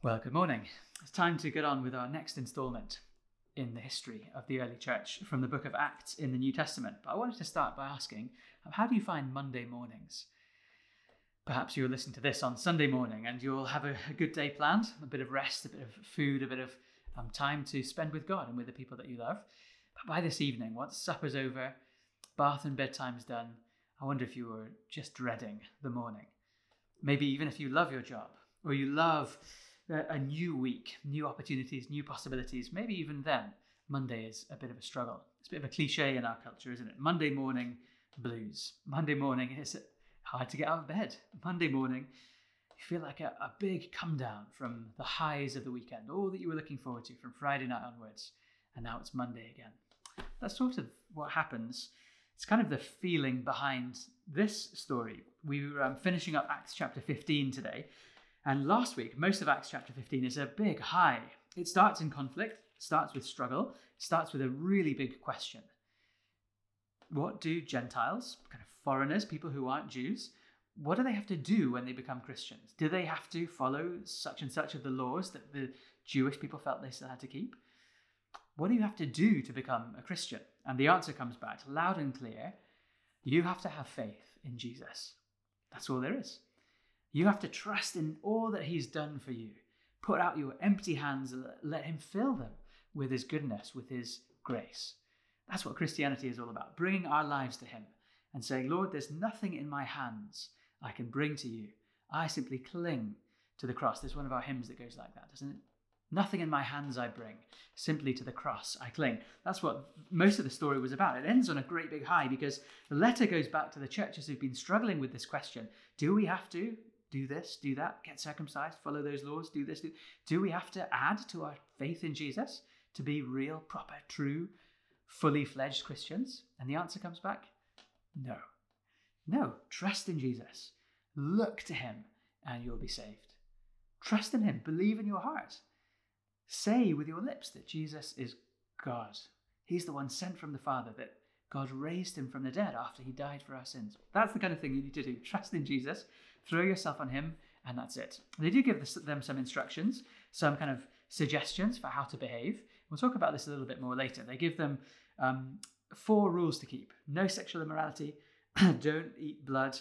Well, good morning. It's time to get on with our next instalment in the history of the early church from the book of Acts in the New Testament. But I wanted to start by asking how do you find Monday mornings? Perhaps you'll listen to this on Sunday morning and you'll have a, a good day planned, a bit of rest, a bit of food, a bit of um, time to spend with God and with the people that you love. But by this evening, once supper's over, bath and bedtime's done, I wonder if you were just dreading the morning. Maybe even if you love your job or you love a new week, new opportunities, new possibilities, maybe even then, Monday is a bit of a struggle. It's a bit of a cliche in our culture, isn't it? Monday morning blues. Monday morning is hard to get out of bed. Monday morning, you feel like a, a big come down from the highs of the weekend, all that you were looking forward to from Friday night onwards, and now it's Monday again. That's sort of what happens. It's kind of the feeling behind this story. We were um, finishing up Acts chapter 15 today, and last week, most of Acts chapter 15 is a big high. It starts in conflict, starts with struggle, starts with a really big question. What do Gentiles, kind of foreigners, people who aren't Jews, what do they have to do when they become Christians? Do they have to follow such and such of the laws that the Jewish people felt they still had to keep? What do you have to do to become a Christian? And the answer comes back loud and clear you have to have faith in Jesus. That's all there is. You have to trust in all that He's done for you. Put out your empty hands and let Him fill them with His goodness, with His grace. That's what Christianity is all about bringing our lives to Him and saying, Lord, there's nothing in my hands I can bring to you. I simply cling to the cross. There's one of our hymns that goes like that, doesn't it? Nothing in my hands I bring, simply to the cross I cling. That's what most of the story was about. It ends on a great big high because the letter goes back to the churches who've been struggling with this question Do we have to do this, do that, get circumcised, follow those laws, do this, do do we have to add to our faith in Jesus to be real, proper, true, fully fledged Christians? And the answer comes back, no. No, trust in Jesus. Look to him and you'll be saved. Trust in him, believe in your heart. Say with your lips that Jesus is God. He's the one sent from the Father, that God raised him from the dead after he died for our sins. That's the kind of thing you need to do. Trust in Jesus, throw yourself on him, and that's it. They do give them some instructions, some kind of suggestions for how to behave. We'll talk about this a little bit more later. They give them um, four rules to keep no sexual immorality, don't eat blood,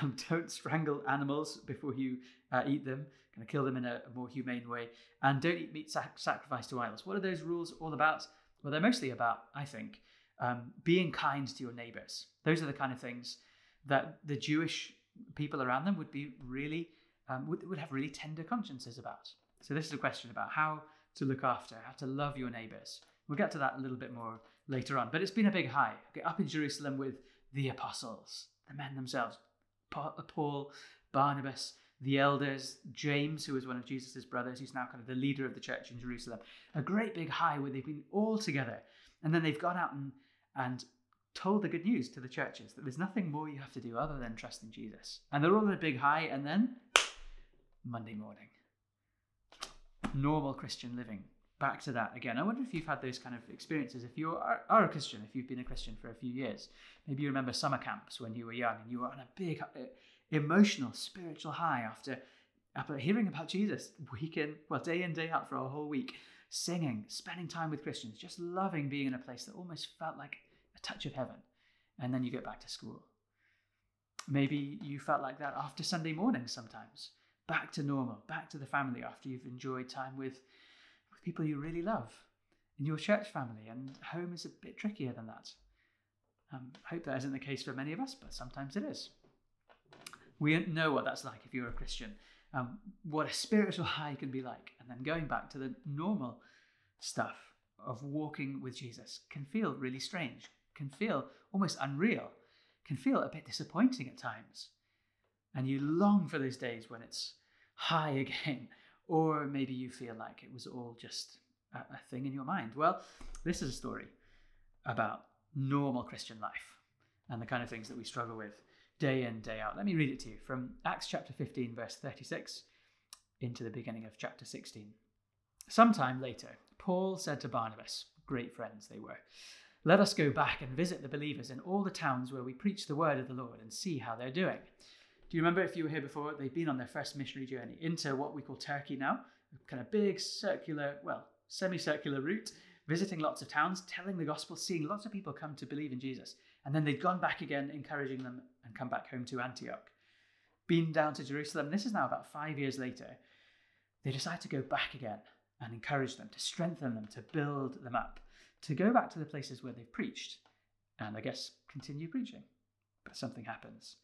um, don't strangle animals before you uh, eat them, kind of kill them in a, a, more humane way, and don't eat meat sac- sacrificed to idols. What are those rules all about? Well, they're mostly about, I think, um, being kind to your neighbors. Those are the kind of things that the Jewish people around them would be really um, would, would have really tender consciences about. So this is a question about how to look after, how to love your neighbors. We'll get to that a little bit more later on. But it's been a big high. Okay, up in Jerusalem with the apostles, the men themselves, Paul, Barnabas, the elders, James, who was one of Jesus' brothers, who's now kind of the leader of the church in Jerusalem. A great big high where they've been all together. And then they've gone out and, and told the good news to the churches that there's nothing more you have to do other than trust in Jesus. And they're all in a big high, and then Monday morning. Normal Christian living. Back to that again. I wonder if you've had those kind of experiences. If you are, are a Christian, if you've been a Christian for a few years, maybe you remember summer camps when you were young and you were on a big uh, emotional, spiritual high after, after hearing about Jesus week in, well, day in, day out for a whole week, singing, spending time with Christians, just loving being in a place that almost felt like a touch of heaven, and then you get back to school. Maybe you felt like that after Sunday morning sometimes. Back to normal, back to the family after you've enjoyed time with, with people you really love in your church family, and home is a bit trickier than that. Um, I hope that isn't the case for many of us, but sometimes it is. We know what that's like if you're a Christian, um, what a spiritual high can be like, and then going back to the normal stuff of walking with Jesus can feel really strange, can feel almost unreal, can feel a bit disappointing at times. And you long for those days when it's high again, or maybe you feel like it was all just a, a thing in your mind. Well, this is a story about normal Christian life and the kind of things that we struggle with day in, day out. Let me read it to you from Acts chapter 15, verse 36, into the beginning of chapter 16. Sometime later, Paul said to Barnabas, great friends they were, let us go back and visit the believers in all the towns where we preach the word of the Lord and see how they're doing. Do you remember if you were here before? They've been on their first missionary journey into what we call Turkey now, kind of big circular, well, semicircular route, visiting lots of towns, telling the gospel, seeing lots of people come to believe in Jesus. And then they'd gone back again, encouraging them, and come back home to Antioch. Been down to Jerusalem. This is now about five years later. They decide to go back again and encourage them, to strengthen them, to build them up, to go back to the places where they've preached, and I guess continue preaching. But something happens.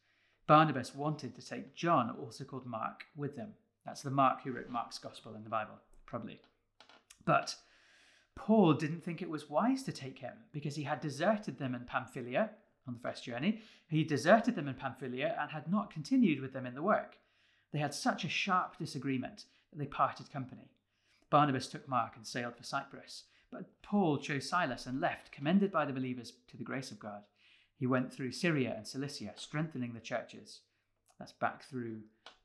Barnabas wanted to take John, also called Mark, with them. That's the Mark who wrote Mark's Gospel in the Bible, probably. But Paul didn't think it was wise to take him because he had deserted them in Pamphylia on the first journey. He deserted them in Pamphylia and had not continued with them in the work. They had such a sharp disagreement that they parted company. Barnabas took Mark and sailed for Cyprus, but Paul chose Silas and left, commended by the believers to the grace of God. He went through Syria and Cilicia, strengthening the churches. That's back through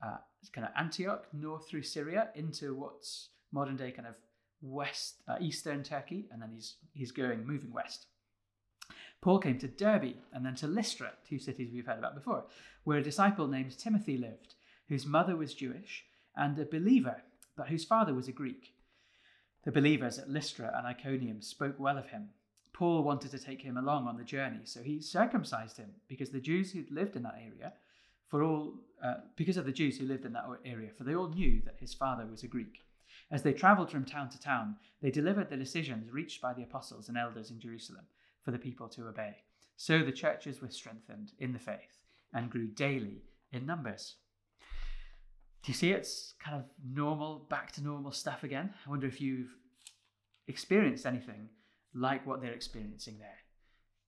uh, kind of Antioch, north through Syria, into what's modern day kind of west, uh, eastern Turkey, and then he's he's going moving west. Paul came to Derbe and then to Lystra, two cities we've heard about before, where a disciple named Timothy lived, whose mother was Jewish and a believer, but whose father was a Greek. The believers at Lystra and Iconium spoke well of him. Paul wanted to take him along on the journey, so he circumcised him because the Jews who lived in that area, for all uh, because of the Jews who lived in that area, for they all knew that his father was a Greek. As they travelled from town to town, they delivered the decisions reached by the apostles and elders in Jerusalem for the people to obey. So the churches were strengthened in the faith and grew daily in numbers. Do you see it's kind of normal, back to normal stuff again? I wonder if you've experienced anything like what they're experiencing there.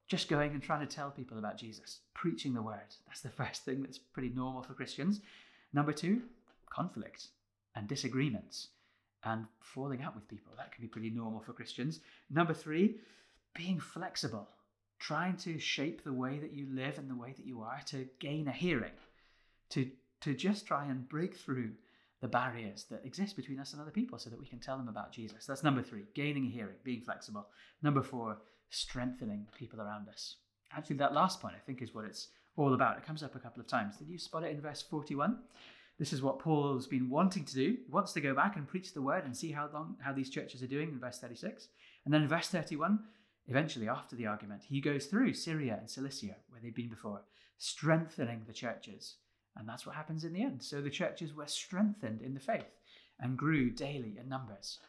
Just going and trying to tell people about Jesus, preaching the word. That's the first thing that's pretty normal for Christians. Number two, conflict and disagreements and falling out with people. That can be pretty normal for Christians. Number three, being flexible, trying to shape the way that you live and the way that you are to gain a hearing, to to just try and break through the barriers that exist between us and other people so that we can tell them about Jesus. That's number three, gaining a hearing, being flexible. Number four, strengthening people around us. Actually, that last point, I think, is what it's all about. It comes up a couple of times. Did you spot it in verse 41? This is what Paul's been wanting to do. He wants to go back and preach the word and see how long how these churches are doing in verse 36. And then in verse 31, eventually after the argument, he goes through Syria and Cilicia, where they've been before, strengthening the churches and that's what happens in the end. So the churches were strengthened in the faith and grew daily in numbers.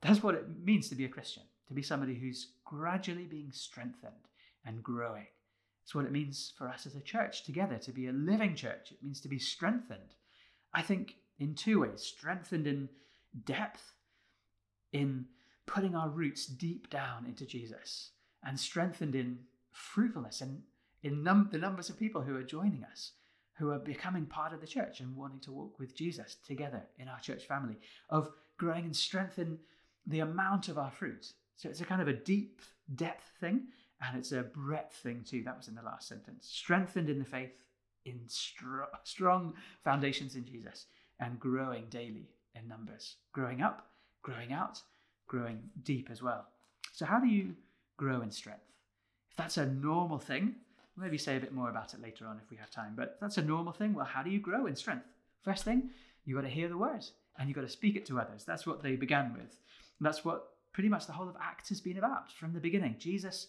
That's what it means to be a Christian, to be somebody who's gradually being strengthened and growing. It's what it means for us as a church together to be a living church. It means to be strengthened. I think in two ways strengthened in depth, in putting our roots deep down into Jesus, and strengthened in fruitfulness and in num- the numbers of people who are joining us who are becoming part of the church and wanting to walk with Jesus together in our church family, of growing and strengthen the amount of our fruit. So it's a kind of a deep depth thing and it's a breadth thing too. That was in the last sentence. Strengthened in the faith, in str- strong foundations in Jesus, and growing daily in numbers. Growing up, growing out, growing deep as well. So, how do you grow in strength? If that's a normal thing, Maybe say a bit more about it later on if we have time. But that's a normal thing. Well, how do you grow in strength? First thing, you got to hear the word and you got to speak it to others. That's what they began with. And that's what pretty much the whole of Acts has been about from the beginning. Jesus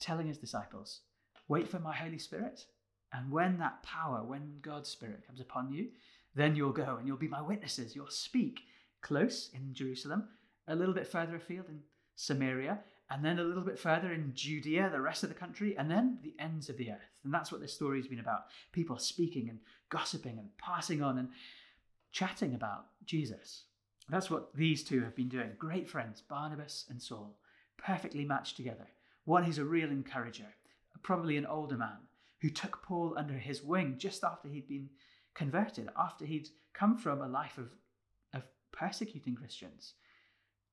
telling his disciples, wait for my Holy Spirit. And when that power, when God's Spirit comes upon you, then you'll go and you'll be my witnesses. You'll speak close in Jerusalem, a little bit further afield in Samaria, and then a little bit further in Judea, the rest of the country, and then the ends of the earth. And that's what this story has been about people speaking and gossiping and passing on and chatting about Jesus. That's what these two have been doing. Great friends, Barnabas and Saul, perfectly matched together. One who's a real encourager, probably an older man, who took Paul under his wing just after he'd been converted, after he'd come from a life of, of persecuting Christians.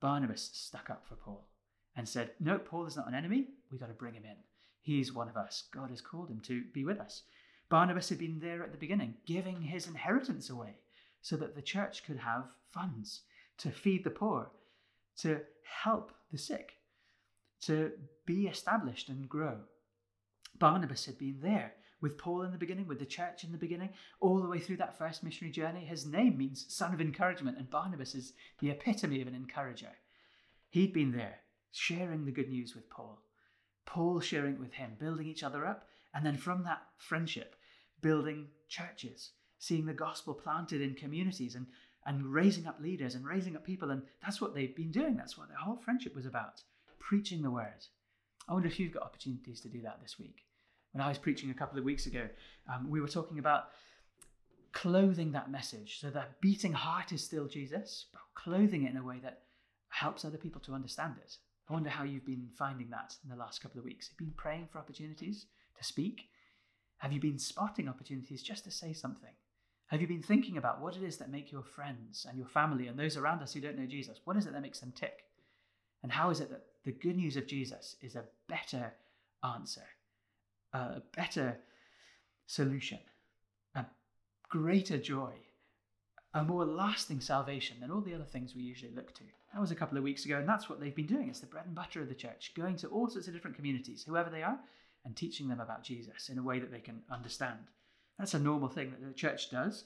Barnabas stuck up for Paul and said, No, Paul is not an enemy. We've got to bring him in. He's one of us. God has called him to be with us. Barnabas had been there at the beginning, giving his inheritance away so that the church could have funds to feed the poor, to help the sick, to be established and grow. Barnabas had been there with Paul in the beginning, with the church in the beginning, all the way through that first missionary journey. His name means son of encouragement, and Barnabas is the epitome of an encourager. He'd been there, sharing the good news with Paul, Paul sharing it with him, building each other up, and then from that friendship, building churches, seeing the gospel planted in communities and, and raising up leaders and raising up people. And that's what they've been doing. That's what their whole friendship was about preaching the word. I wonder if you've got opportunities to do that this week. When I was preaching a couple of weeks ago, um, we were talking about clothing that message so that beating heart is still Jesus, but clothing it in a way that helps other people to understand it. I wonder how you've been finding that in the last couple of weeks. Have you been praying for opportunities to speak? Have you been spotting opportunities just to say something? Have you been thinking about what it is that make your friends and your family and those around us who don't know Jesus? What is it that makes them tick? And how is it that the good news of Jesus is a better answer, a better solution, a greater joy, a more lasting salvation than all the other things we usually look to? That was a couple of weeks ago, and that's what they've been doing. It's the bread and butter of the church, going to all sorts of different communities, whoever they are, and teaching them about Jesus in a way that they can understand. That's a normal thing that the church does,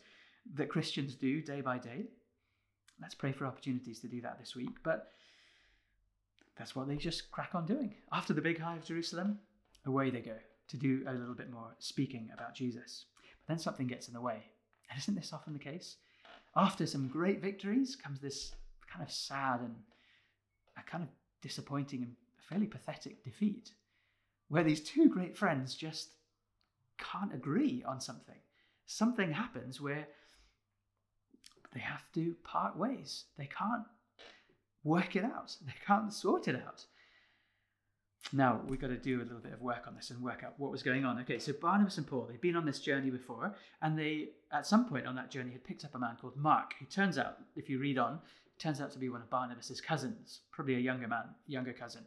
that Christians do day by day. Let's pray for opportunities to do that this week. But that's what they just crack on doing. After the big high of Jerusalem, away they go to do a little bit more speaking about Jesus. But then something gets in the way. And isn't this often the case? After some great victories comes this kind of sad and a kind of disappointing and fairly pathetic defeat, where these two great friends just can't agree on something. Something happens where they have to part ways. They can't work it out. They can't sort it out. Now we've got to do a little bit of work on this and work out what was going on. Okay, so Barnabas and Paul, they'd been on this journey before, and they, at some point on that journey, had picked up a man called Mark, who turns out, if you read on, turns out to be one of Barnabas's cousins, probably a younger man, younger cousin.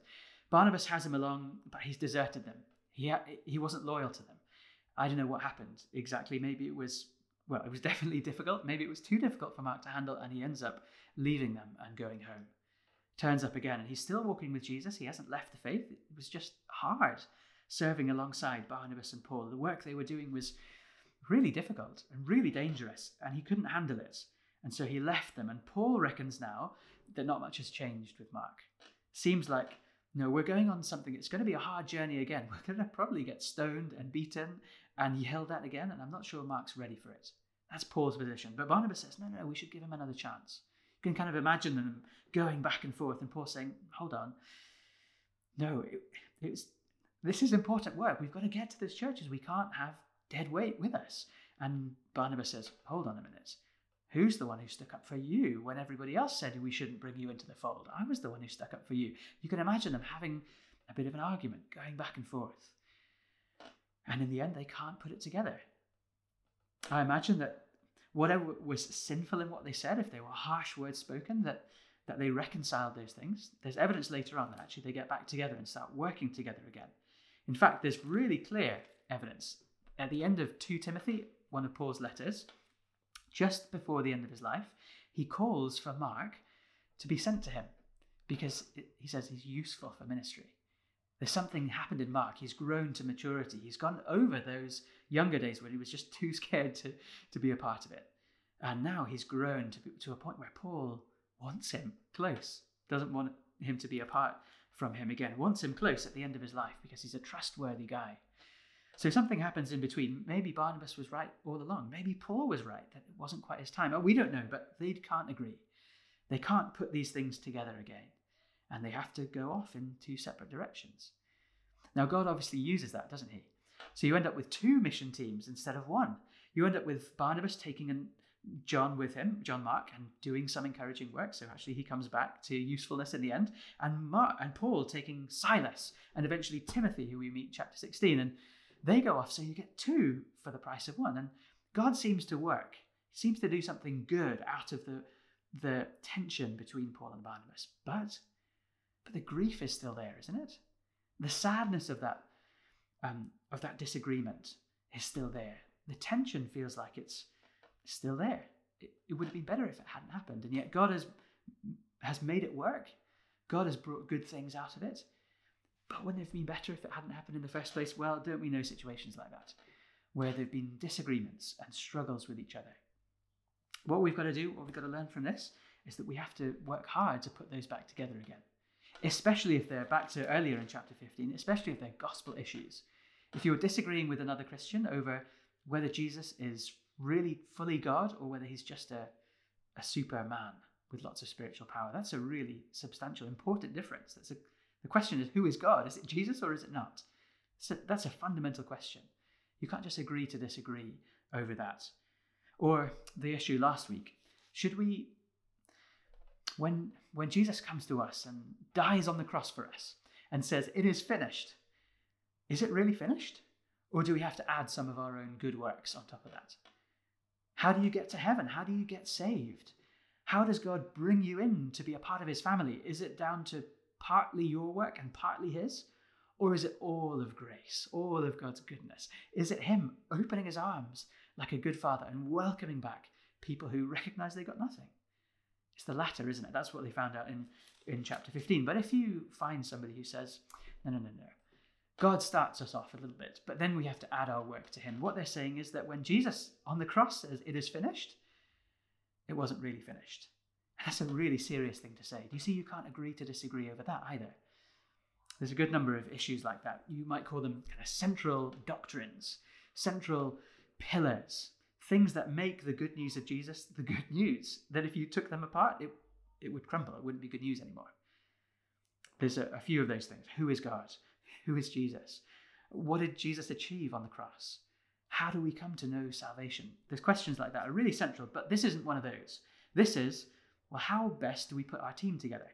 Barnabas has him along, but he's deserted them. He, ha- he wasn't loyal to them. I don't know what happened exactly. Maybe it was, well, it was definitely difficult. Maybe it was too difficult for Mark to handle, and he ends up leaving them and going home turns up again and he's still walking with Jesus. He hasn't left the faith. It was just hard serving alongside Barnabas and Paul. The work they were doing was really difficult and really dangerous, and he couldn't handle it. And so he left them. And Paul reckons now that not much has changed with Mark. Seems like, no, we're going on something. It's going to be a hard journey again. We're going to probably get stoned and beaten. And he held that again, and I'm not sure Mark's ready for it. That's Paul's position. But Barnabas says, no, no, we should give him another chance. You can kind of imagine them going back and forth and Paul saying, hold on. No, it, it's, this is important work. We've got to get to those churches. We can't have dead weight with us. And Barnabas says, hold on a minute. Who's the one who stuck up for you when everybody else said we shouldn't bring you into the fold? I was the one who stuck up for you. You can imagine them having a bit of an argument, going back and forth. And in the end, they can't put it together. I imagine that whatever was sinful in what they said, if they were harsh words spoken, that, that they reconciled those things. There's evidence later on that actually they get back together and start working together again. In fact, there's really clear evidence. At the end of 2 Timothy, one of Paul's letters, just before the end of his life, he calls for Mark to be sent to him because he says he's useful for ministry. There's something happened in Mark. He's grown to maturity. He's gone over those younger days when he was just too scared to, to be a part of it. And now he's grown to, to a point where Paul wants him close, doesn't want him to be apart from him again, wants him close at the end of his life because he's a trustworthy guy. So something happens in between. Maybe Barnabas was right all along. Maybe Paul was right, that it wasn't quite his time. Oh, we don't know, but they can't agree. They can't put these things together again. And they have to go off in two separate directions. Now, God obviously uses that, doesn't he? So you end up with two mission teams instead of one. You end up with Barnabas taking an, John with him, John Mark, and doing some encouraging work. So actually, he comes back to usefulness in the end. And Mark and Paul taking Silas, and eventually Timothy, who we meet chapter 16, and they go off. So you get two for the price of one. And God seems to work. He seems to do something good out of the the tension between Paul and Barnabas. But but the grief is still there, isn't it? The sadness of that um, of that disagreement is still there. The tension feels like it's still there. It, it would have been better if it hadn't happened, and yet God has has made it work. God has brought good things out of it. But wouldn't it have been better if it hadn't happened in the first place? Well, don't we know situations like that? where there have been disagreements and struggles with each other. What we've got to do, what we've got to learn from this, is that we have to work hard to put those back together again, especially if they're back to earlier in chapter 15, especially if they're gospel issues. If you're disagreeing with another Christian over whether Jesus is really fully God or whether he's just a, a superman with lots of spiritual power, that's a really substantial, important difference. That's a, the question is who is God? Is it Jesus or is it not? So that's a fundamental question. You can't just agree to disagree over that. Or the issue last week should we, when, when Jesus comes to us and dies on the cross for us and says, It is finished, is it really finished? Or do we have to add some of our own good works on top of that? How do you get to heaven? How do you get saved? How does God bring you in to be a part of his family? Is it down to partly your work and partly his? Or is it all of grace, all of God's goodness? Is it him opening his arms like a good father and welcoming back people who recognize they got nothing? It's the latter, isn't it? That's what they found out in, in chapter 15. But if you find somebody who says, no, no, no, no, God starts us off a little bit, but then we have to add our work to Him. What they're saying is that when Jesus on the cross says, It is finished, it wasn't really finished. That's a really serious thing to say. Do you see? You can't agree to disagree over that either. There's a good number of issues like that. You might call them kind of central doctrines, central pillars, things that make the good news of Jesus the good news. That if you took them apart, it, it would crumble. It wouldn't be good news anymore. There's a, a few of those things. Who is God? Who is Jesus? What did Jesus achieve on the cross? How do we come to know salvation? There's questions like that are really central, but this isn't one of those. This is, well, how best do we put our team together?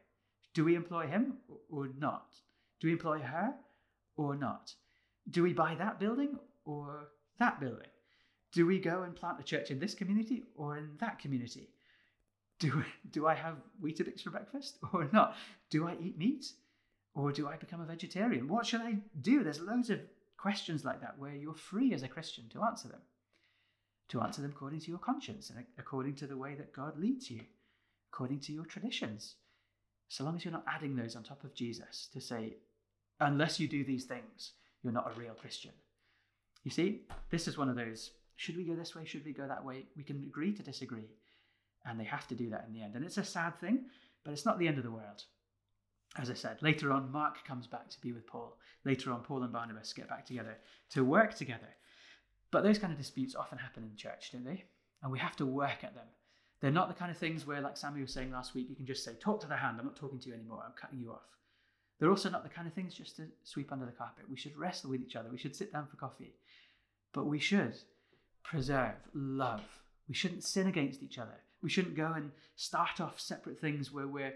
Do we employ him or not? Do we employ her or not? Do we buy that building or that building? Do we go and plant a church in this community or in that community? Do, do I have Weetabix for breakfast or not? Do I eat meat or do I become a vegetarian? What should I do? There's loads of questions like that where you're free as a Christian to answer them. To answer them according to your conscience and according to the way that God leads you, according to your traditions. So long as you're not adding those on top of Jesus to say, unless you do these things, you're not a real Christian. You see, this is one of those should we go this way? Should we go that way? We can agree to disagree. And they have to do that in the end. And it's a sad thing, but it's not the end of the world as I said, later on, Mark comes back to be with Paul. Later on, Paul and Barnabas get back together to work together. But those kind of disputes often happen in church, don't they? And we have to work at them. They're not the kind of things where, like Sammy was saying last week, you can just say, Talk to the hand, I'm not talking to you anymore, I'm cutting you off. They're also not the kind of things just to sweep under the carpet. We should wrestle with each other, we should sit down for coffee. But we should preserve love. We shouldn't sin against each other. We shouldn't go and start off separate things where we're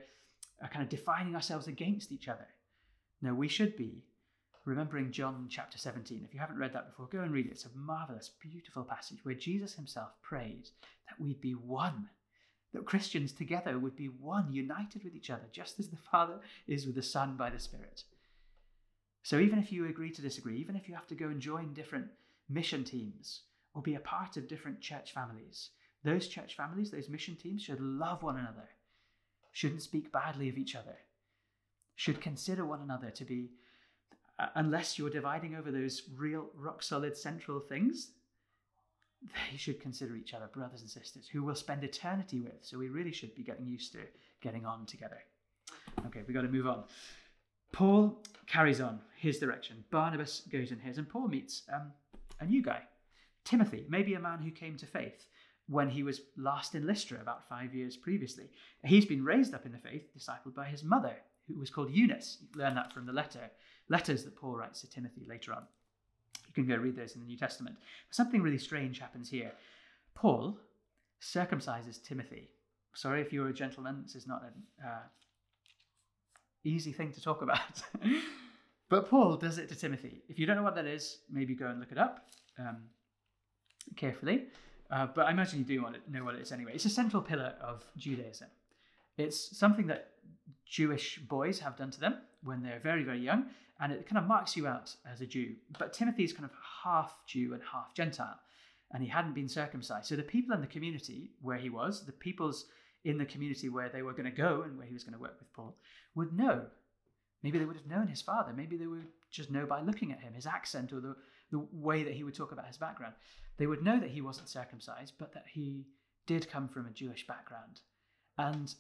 uh, kind of defining ourselves against each other. No, we should be remembering John chapter 17. If you haven't read that before, go and read it. It's a marvelous, beautiful passage where Jesus himself prayed that we'd be one, that Christians together would be one, united with each other, just as the Father is with the Son by the Spirit. So even if you agree to disagree, even if you have to go and join different mission teams or be a part of different church families, those church families, those mission teams should love one another shouldn't speak badly of each other, should consider one another to be, uh, unless you're dividing over those real, rock solid central things, they should consider each other brothers and sisters who we'll spend eternity with. So we really should be getting used to getting on together. Okay, we've got to move on. Paul carries on his direction. Barnabas goes in his, and Paul meets um, a new guy, Timothy, maybe a man who came to faith when he was last in Lystra about five years previously. He's been raised up in the faith, discipled by his mother, who was called Eunice. You learn that from the letter, letters that Paul writes to Timothy later on. You can go read those in the New Testament. Something really strange happens here. Paul circumcises Timothy. Sorry if you're a gentleman, this is not an uh, easy thing to talk about. but Paul does it to Timothy. If you don't know what that is, maybe go and look it up um, carefully. Uh, but I imagine you do want to know what it is anyway. It's a central pillar of Judaism. It's something that Jewish boys have done to them when they're very, very young, and it kind of marks you out as a Jew. But Timothy's kind of half Jew and half Gentile, and he hadn't been circumcised. So the people in the community where he was, the peoples in the community where they were going to go and where he was going to work with Paul, would know. Maybe they would have known his father. Maybe they would just know by looking at him, his accent, or the the way that he would talk about his background. They would know that he wasn't circumcised, but that he did come from a Jewish background. And,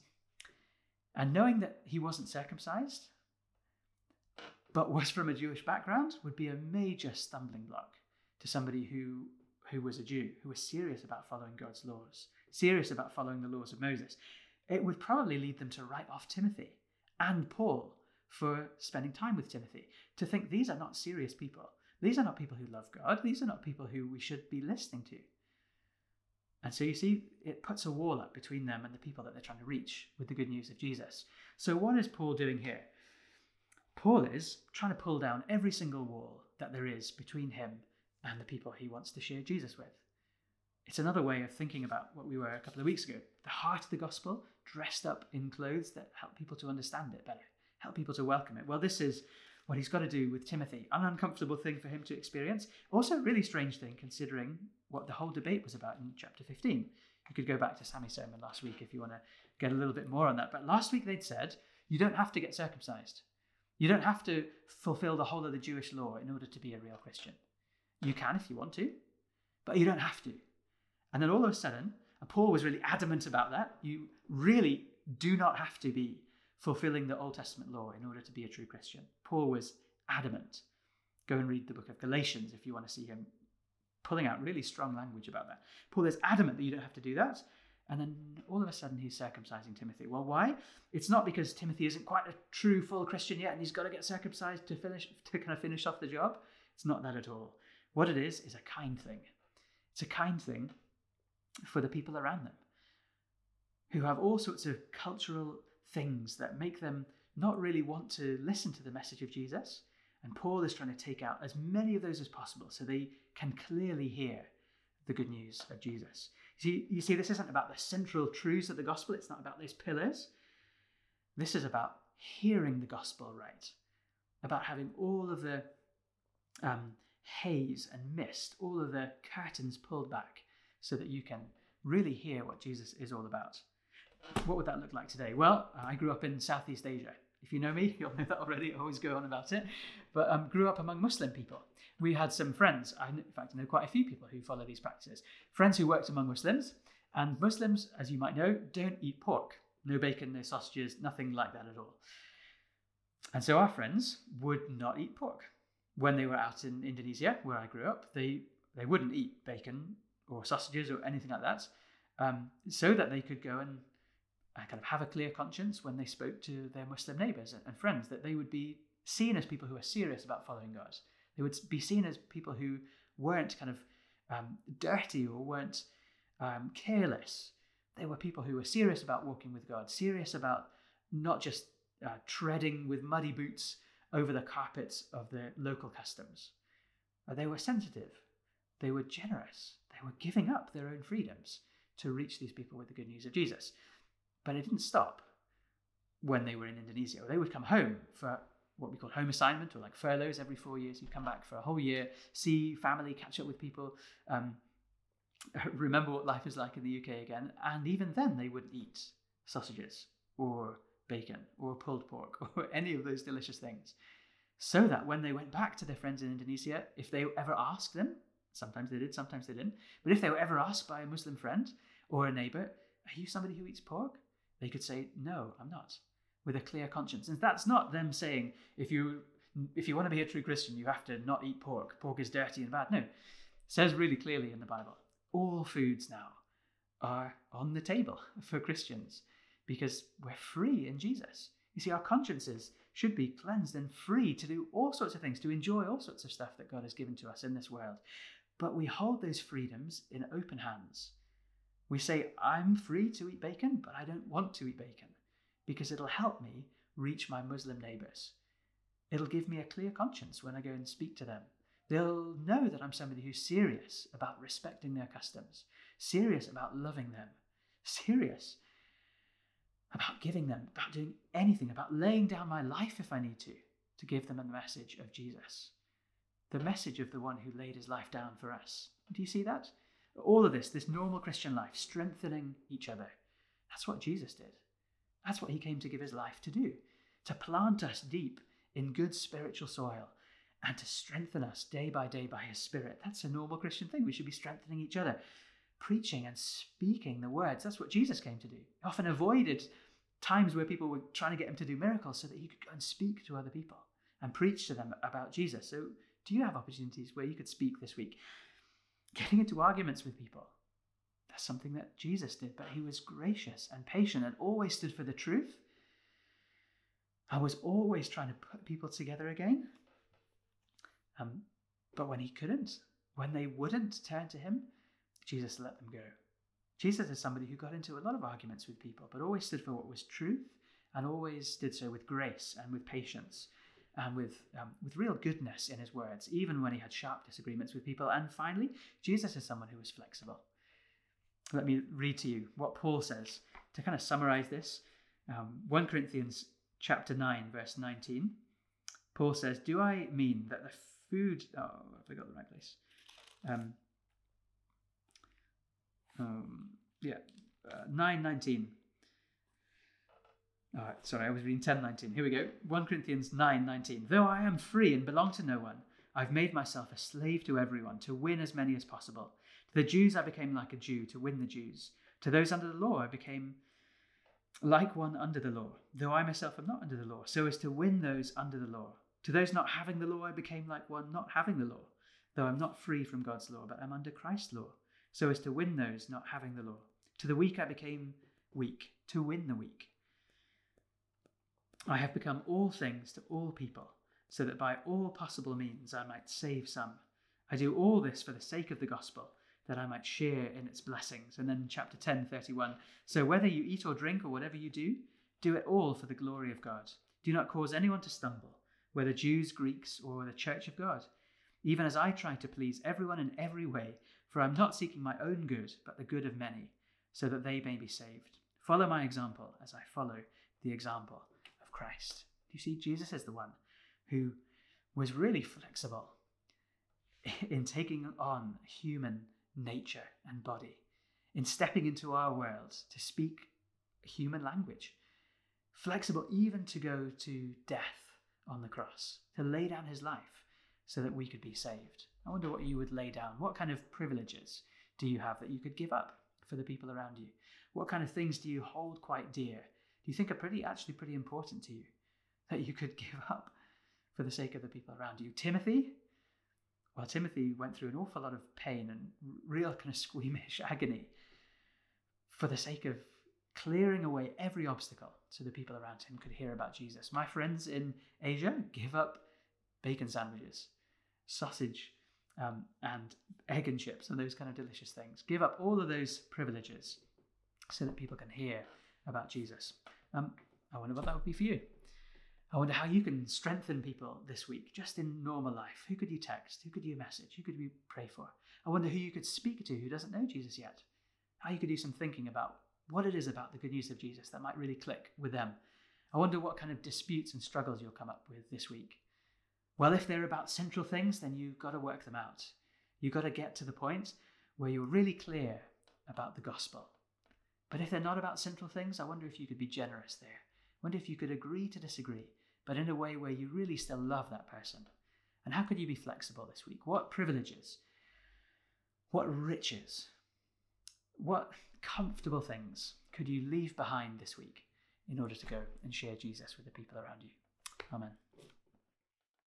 and knowing that he wasn't circumcised, but was from a Jewish background, would be a major stumbling block to somebody who, who was a Jew, who was serious about following God's laws, serious about following the laws of Moses. It would probably lead them to write off Timothy and Paul for spending time with Timothy, to think these are not serious people. These are not people who love God. These are not people who we should be listening to. And so you see, it puts a wall up between them and the people that they're trying to reach with the good news of Jesus. So, what is Paul doing here? Paul is trying to pull down every single wall that there is between him and the people he wants to share Jesus with. It's another way of thinking about what we were a couple of weeks ago the heart of the gospel dressed up in clothes that help people to understand it better help people to welcome it. Well, this is what he's got to do with Timothy. An uncomfortable thing for him to experience. Also, a really strange thing considering what the whole debate was about in chapter 15. You could go back to Sammy's sermon last week if you want to get a little bit more on that. But last week they'd said you don't have to get circumcised. You don't have to fulfill the whole of the Jewish law in order to be a real Christian. You can if you want to, but you don't have to. And then all of a sudden, Paul was really adamant about that, you really do not have to be fulfilling the Old Testament law in order to be a true Christian. Paul was adamant. Go and read the book of Galatians if you want to see him pulling out really strong language about that. Paul is adamant that you don't have to do that. And then all of a sudden he's circumcising Timothy. Well, why? It's not because Timothy isn't quite a true full Christian yet and he's got to get circumcised to finish to kind of finish off the job. It's not that at all. What it is is a kind thing. It's a kind thing for the people around them who have all sorts of cultural things that make them not really want to listen to the message of Jesus. And Paul is trying to take out as many of those as possible so they can clearly hear the good news of Jesus. You see, you see, this isn't about the central truths of the gospel, it's not about those pillars. This is about hearing the gospel right, about having all of the um, haze and mist, all of the curtains pulled back so that you can really hear what Jesus is all about. What would that look like today? Well, I grew up in Southeast Asia. If you know me, you'll know that already. I always go on about it. But um, grew up among Muslim people. We had some friends. I, in fact, I know quite a few people who follow these practices. Friends who worked among Muslims. And Muslims, as you might know, don't eat pork. No bacon, no sausages, nothing like that at all. And so our friends would not eat pork. When they were out in Indonesia, where I grew up, they, they wouldn't eat bacon or sausages or anything like that, um, so that they could go and kind of have a clear conscience when they spoke to their Muslim neighbors and friends, that they would be seen as people who are serious about following God. They would be seen as people who weren't kind of um, dirty or weren't um, careless. They were people who were serious about walking with God, serious about not just uh, treading with muddy boots over the carpets of the local customs. They were sensitive. They were generous. They were giving up their own freedoms to reach these people with the good news of Jesus. But it didn't stop when they were in Indonesia. They would come home for what we call home assignment or like furloughs every four years. You'd come back for a whole year, see family, catch up with people, um, remember what life is like in the UK again. And even then, they wouldn't eat sausages or bacon or pulled pork or any of those delicious things. So that when they went back to their friends in Indonesia, if they ever asked them, sometimes they did, sometimes they didn't, but if they were ever asked by a Muslim friend or a neighbor, Are you somebody who eats pork? They could say, No, I'm not, with a clear conscience. And that's not them saying, if you if you want to be a true Christian, you have to not eat pork. Pork is dirty and bad. No. It says really clearly in the Bible, all foods now are on the table for Christians because we're free in Jesus. You see, our consciences should be cleansed and free to do all sorts of things, to enjoy all sorts of stuff that God has given to us in this world. But we hold those freedoms in open hands we say, I'm free to eat bacon, but I don't want to eat bacon because it'll help me reach my Muslim neighbors. It'll give me a clear conscience when I go and speak to them. They'll know that I'm somebody who's serious about respecting their customs, serious about loving them, serious about giving them, about doing anything, about laying down my life if I need to, to give them the message of Jesus. The message of the one who laid his life down for us. Do you see that? All of this, this normal Christian life, strengthening each other. That's what Jesus did. That's what he came to give his life to do, to plant us deep in good spiritual soil and to strengthen us day by day by his Spirit. That's a normal Christian thing. We should be strengthening each other, preaching and speaking the words. That's what Jesus came to do. He often avoided times where people were trying to get him to do miracles so that he could go and speak to other people and preach to them about Jesus. So, do you have opportunities where you could speak this week? Getting into arguments with people. That's something that Jesus did, but he was gracious and patient and always stood for the truth. I was always trying to put people together again. Um, but when he couldn't, when they wouldn't turn to him, Jesus let them go. Jesus is somebody who got into a lot of arguments with people, but always stood for what was truth and always did so with grace and with patience and with, um, with real goodness in his words, even when he had sharp disagreements with people. And finally, Jesus is someone who is flexible. Let me read to you what Paul says to kind of summarize this. Um, 1 Corinthians chapter 9, verse 19. Paul says, Do I mean that the food. Oh, I forgot the right place. Um, um, yeah, uh, 919. All right, sorry, I was reading 1019. Here we go. 1 Corinthians 919. Though I am free and belong to no one, I've made myself a slave to everyone to win as many as possible. To the Jews, I became like a Jew to win the Jews. To those under the law, I became like one under the law, though I myself am not under the law, so as to win those under the law. To those not having the law, I became like one not having the law, though I'm not free from God's law, but I'm under Christ's law, so as to win those not having the law. To the weak, I became weak, to win the weak. I have become all things to all people, so that by all possible means I might save some. I do all this for the sake of the gospel, that I might share in its blessings. And then chapter 10, 31. So whether you eat or drink or whatever you do, do it all for the glory of God. Do not cause anyone to stumble whether Jews, Greeks, or the Church of God, even as I try to please everyone in every way, for I am not seeking my own good, but the good of many, so that they may be saved. Follow my example as I follow the example Christ. You see, Jesus is the one who was really flexible in taking on human nature and body, in stepping into our world to speak human language, flexible even to go to death on the cross, to lay down his life so that we could be saved. I wonder what you would lay down. What kind of privileges do you have that you could give up for the people around you? What kind of things do you hold quite dear? Do you think are pretty actually pretty important to you that you could give up for the sake of the people around you? Timothy? Well, Timothy went through an awful lot of pain and real kind of squeamish agony for the sake of clearing away every obstacle so the people around him could hear about Jesus. My friends in Asia give up bacon sandwiches, sausage, um, and egg and chips, and those kind of delicious things. Give up all of those privileges so that people can hear about Jesus. Um, I wonder what that would be for you. I wonder how you can strengthen people this week, just in normal life. Who could you text? Who could you message? Who could you pray for? I wonder who you could speak to who doesn't know Jesus yet. How you could do some thinking about what it is about the good news of Jesus that might really click with them. I wonder what kind of disputes and struggles you'll come up with this week. Well, if they're about central things, then you've got to work them out. You've got to get to the point where you're really clear about the gospel. But if they're not about central things, I wonder if you could be generous there. I wonder if you could agree to disagree, but in a way where you really still love that person. And how could you be flexible this week? What privileges? What riches? What comfortable things could you leave behind this week in order to go and share Jesus with the people around you? Amen.